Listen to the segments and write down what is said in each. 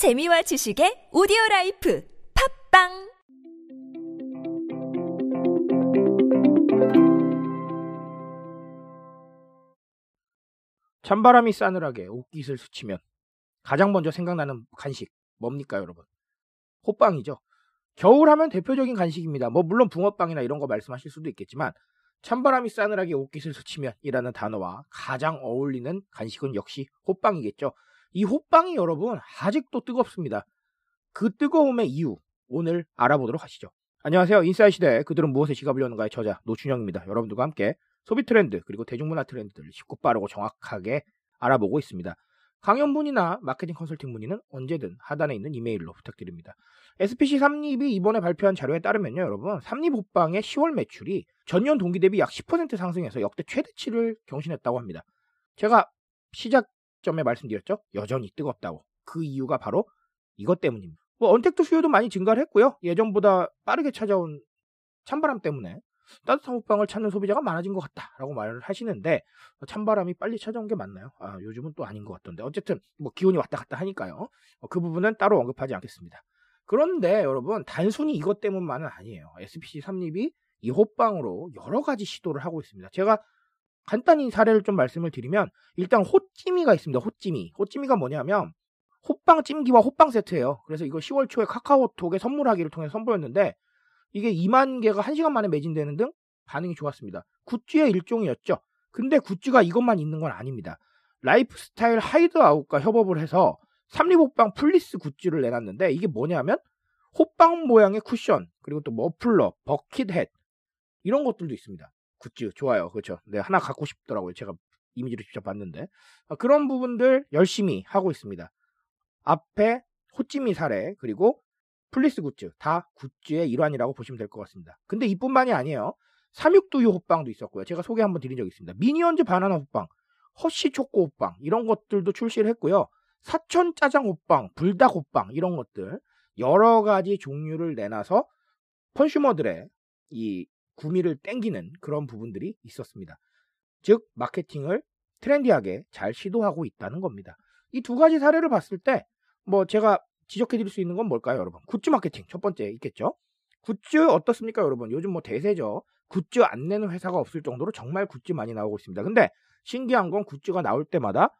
재미와 지식의 오디오 라이프 팟빵 찬바람이 싸늘하게 옷깃을 스치면 가장 먼저 생각나는 간식 뭡니까 여러분? 호빵이죠. 겨울 하면 대표적인 간식입니다. 뭐 물론 붕어빵이나 이런 거 말씀하실 수도 있겠지만 찬바람이 싸늘하게 옷깃을 스치면이라는 단어와 가장 어울리는 간식은 역시 호빵이겠죠. 이 호빵이 여러분 아직도 뜨겁습니다. 그 뜨거움의 이유 오늘 알아보도록 하시죠. 안녕하세요. 인사이 시대 그들은 무엇에 지갑을 여는가의 저자 노준영입니다. 여러분들과 함께 소비 트렌드 그리고 대중문화 트렌드들을 쉽고 빠르고 정확하게 알아보고 있습니다. 강연 문의나 마케팅 컨설팅 문의는 언제든 하단에 있는 이메일로 부탁드립니다. SPC 삼립이 이번에 발표한 자료에 따르면요, 여러분, 삼립 호빵의 10월 매출이 전년 동기 대비 약 10% 상승해서 역대 최대치를 경신했다고 합니다. 제가 시작 점에 말씀드렸죠? 여전히 뜨겁다고. 그 이유가 바로 이것 때문입니다. 뭐 언택트 수요도 많이 증가를 했고요. 예전보다 빠르게 찾아온 찬바람 때문에 따뜻한 호빵을 찾는 소비자가 많아진 것 같다라고 말을 하시는데 찬바람이 빨리 찾아온 게 맞나요? 아, 요즘은 또 아닌 것 같던데 어쨌든 뭐 기온이 왔다 갔다 하니까요. 어, 그 부분은 따로 언급하지 않겠습니다. 그런데 여러분 단순히 이것 때문만은 아니에요. SPC 삼립이 이 호빵으로 여러 가지 시도를 하고 있습니다. 제가 간단히 사례를 좀 말씀을 드리면 일단 호찌미가 있습니다. 호찌미. 호찌미가 뭐냐면 호빵 찜기와 호빵 세트예요. 그래서 이거 10월 초에 카카오톡에 선물하기를 통해 선보였는데 이게 2만 개가 1시간 만에 매진되는 등 반응이 좋았습니다. 굿즈의 일종이었죠. 근데 굿즈가 이것만 있는 건 아닙니다. 라이프스타일 하이드아웃과 협업을 해서 삼립호빵 플리스 굿즈를 내놨는데 이게 뭐냐면 호빵 모양의 쿠션 그리고 또 머플러, bucket hat 이런 것들도 있습니다. 굿즈 좋아요. 그렇죠. 네, 하나 갖고 싶더라고요. 제가 이미지를 직접 봤는데 아, 그런 부분들 열심히 하고 있습니다. 앞에 호찌미 사례 그리고 플리스 굿즈 다 굿즈의 일환이라고 보시면 될 것 같습니다. 근데 이뿐만이 아니에요. 삼육두유 호빵도 있었고요. 제가 소개 한번 드린 적이 있습니다. 미니언즈 바나나 호빵, 허쉬 초코 호빵 이런 것들도 출시를 했고요. 사천 짜장 호빵, 불닭 호빵 이런 것들 여러 가지 종류를 내놔서 consumer들의 이 구미를 땡기는 그런 부분들이 있었습니다. 즉 마케팅을 트렌디하게 잘 시도하고 있다는 겁니다. 이 두 가지 사례를 봤을 때 뭐 제가 지적해 드릴 수 있는 건 뭘까요, 여러분? 굿즈 마케팅 첫 번째 있겠죠? 굿즈 어떻습니까, 여러분? 요즘 뭐 대세죠. 굿즈 안 내는 회사가 없을 정도로 정말 굿즈 많이 나오고 있습니다. 근데 신기한 건 굿즈가 나올 때마다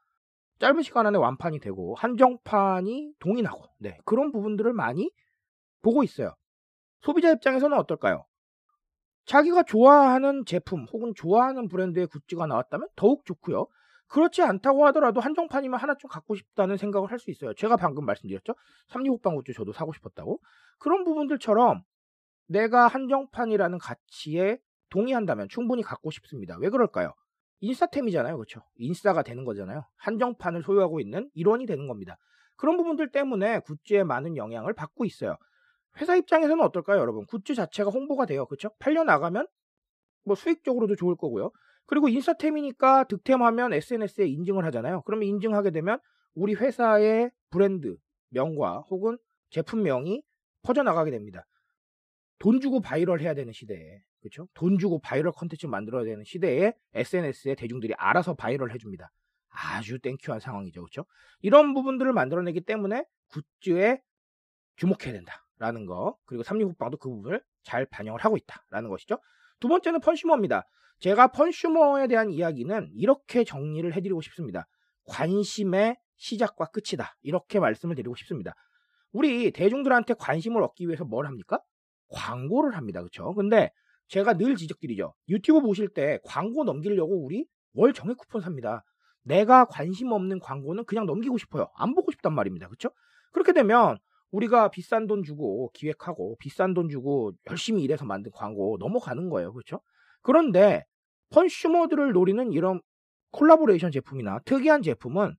짧은 시간 안에 완판이 되고 한정판이 동인하고 네, 그런 부분들을 많이 보고 있어요. 소비자 입장에서는 어떨까요? 자기가 좋아하는 제품 혹은 좋아하는 브랜드의 굿즈가 나왔다면 더욱 좋고요. 그렇지 않다고 하더라도 한정판이면 하나 좀 갖고 싶다는 생각을 할 수 있어요. 제가 방금 말씀드렸죠. 삼리호빵 굿즈 저도 사고 싶었다고. 그런 부분들처럼 내가 한정판이라는 가치에 동의한다면 충분히 갖고 싶습니다. 왜 그럴까요? 인싸템이잖아요. 그렇죠? 인싸가 되는 거잖아요. 한정판을 소유하고 있는 일원이 되는 겁니다. 그런 부분들 때문에 굿즈에 많은 영향을 받고 있어요. 회사 입장에서는 어떨까요, 여러분? 굿즈 자체가 홍보가 돼요. 그렇죠? 팔려 나가면 뭐 수익적으로도 좋을 거고요. 그리고 인싸템이니까 득템하면 SNS에 인증을 하잖아요. 그러면 인증하게 되면 우리 회사의 브랜드 명과 혹은 제품명이 퍼져나가게 됩니다. 돈 주고 바이럴 해야 되는 시대에 그렇죠? 돈 주고 바이럴 컨텐츠 만들어야 되는 시대에 SNS에 대중들이 알아서 바이럴 해줍니다. 아주 thank you한 상황이죠, 그렇죠? 이런 부분들을 만들어내기 때문에 굿즈에 주목해야 된다 라는 거 그리고 삼립호빵도 그 부분을 잘 반영을 하고 있다라는 것이죠. 두 번째는 funsumer입니다. 제가 funsumer에 대한 이야기는 이렇게 정리를 해드리고 싶습니다. 관심의 시작과 끝이다. 이렇게 말씀을 드리고 싶습니다. 우리 대중들한테 관심을 얻기 위해서 뭘 합니까? 광고를 합니다. 그렇죠? 근데 제가 늘 지적드리죠. 유튜브 보실 때 광고 넘기려고 우리 월 정액 쿠폰 삽니다. 내가 관심 없는 광고는 그냥 넘기고 싶어요. 안 보고 싶단 말입니다. 그렇죠? 그렇게 되면 우리가 비싼 돈 주고 기획하고 비싼 돈 주고 열심히 일해서 만든 광고 넘어가는 거예요. 그렇죠? 그런데 컨슈머들을 노리는 이런 콜라보레이션 제품이나 특이한 제품은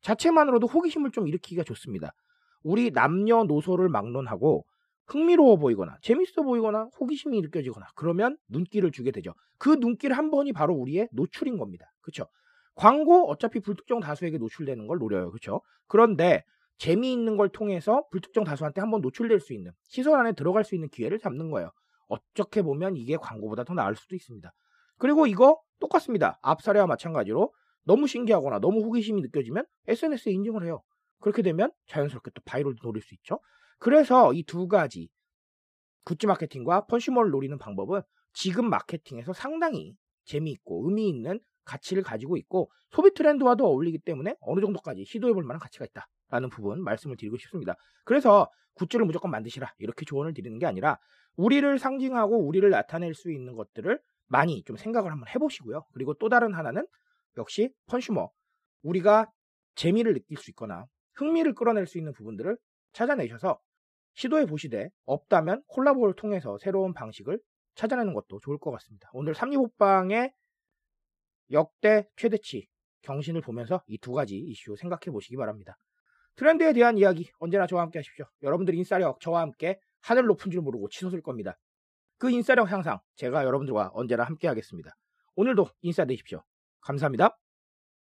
자체만으로도 호기심을 좀 일으키기가 좋습니다. 우리 남녀노소를 막론하고 흥미로워 보이거나 재밌어 보이거나 호기심이 느껴지거나 그러면 눈길을 주게 되죠. 그 눈길 한 번이 바로 우리의 노출인 겁니다. 그렇죠? 광고 어차피 불특정 다수에게 노출되는 걸 노려요. 그렇죠? 그런데 재미있는 걸 통해서 불특정 다수한테 한번 노출될 수 있는 시선 안에 들어갈 수 있는 기회를 잡는 거예요. 어떻게 보면 이게 광고보다 더 나을 수도 있습니다. 그리고 이거 똑같습니다. 앞 사례와 마찬가지로 너무 신기하거나 너무 호기심이 느껴지면 SNS에 인증을 해요. 그렇게 되면 자연스럽게 또 viral도 노릴 수 있죠. 그래서 이 두 가지 굿즈 마케팅과 펀슈머를 노리는 방법은 지금 마케팅에서 상당히 재미있고 의미 있는 가치를 가지고 있고 소비 트렌드와도 어울리기 때문에 어느 정도까지 시도해 볼 만한 가치가 있다 라는 부분 말씀을 드리고 싶습니다. 그래서 goods를 무조건 만드시라 이렇게 조언을 드리는 게 아니라 우리를 상징하고 우리를 나타낼 수 있는 것들을 많이 좀 생각을 한번 해보시고요. 그리고 또 다른 하나는 역시 펀슈머 우리가 재미를 느낄 수 있거나 흥미를 끌어낼 수 있는 부분들을 찾아내셔서 시도해 보시되 없다면 콜라보를 통해서 새로운 방식을 찾아내는 것도 좋을 것 같습니다. 오늘 삼립호빵의 역대 최대치 경신을 보면서 이 두 가지 이슈 생각해 보시기 바랍니다. 트렌드에 대한 이야기 언제나 저와 함께 하십시오. 여러분들 인싸력 저와 함께 하늘 높은 줄 모르고 치솟을 겁니다. 그 인싸력 향상 제가 여러분들과 언제나 함께 하겠습니다. 오늘도 인싸 되십시오. 감사합니다.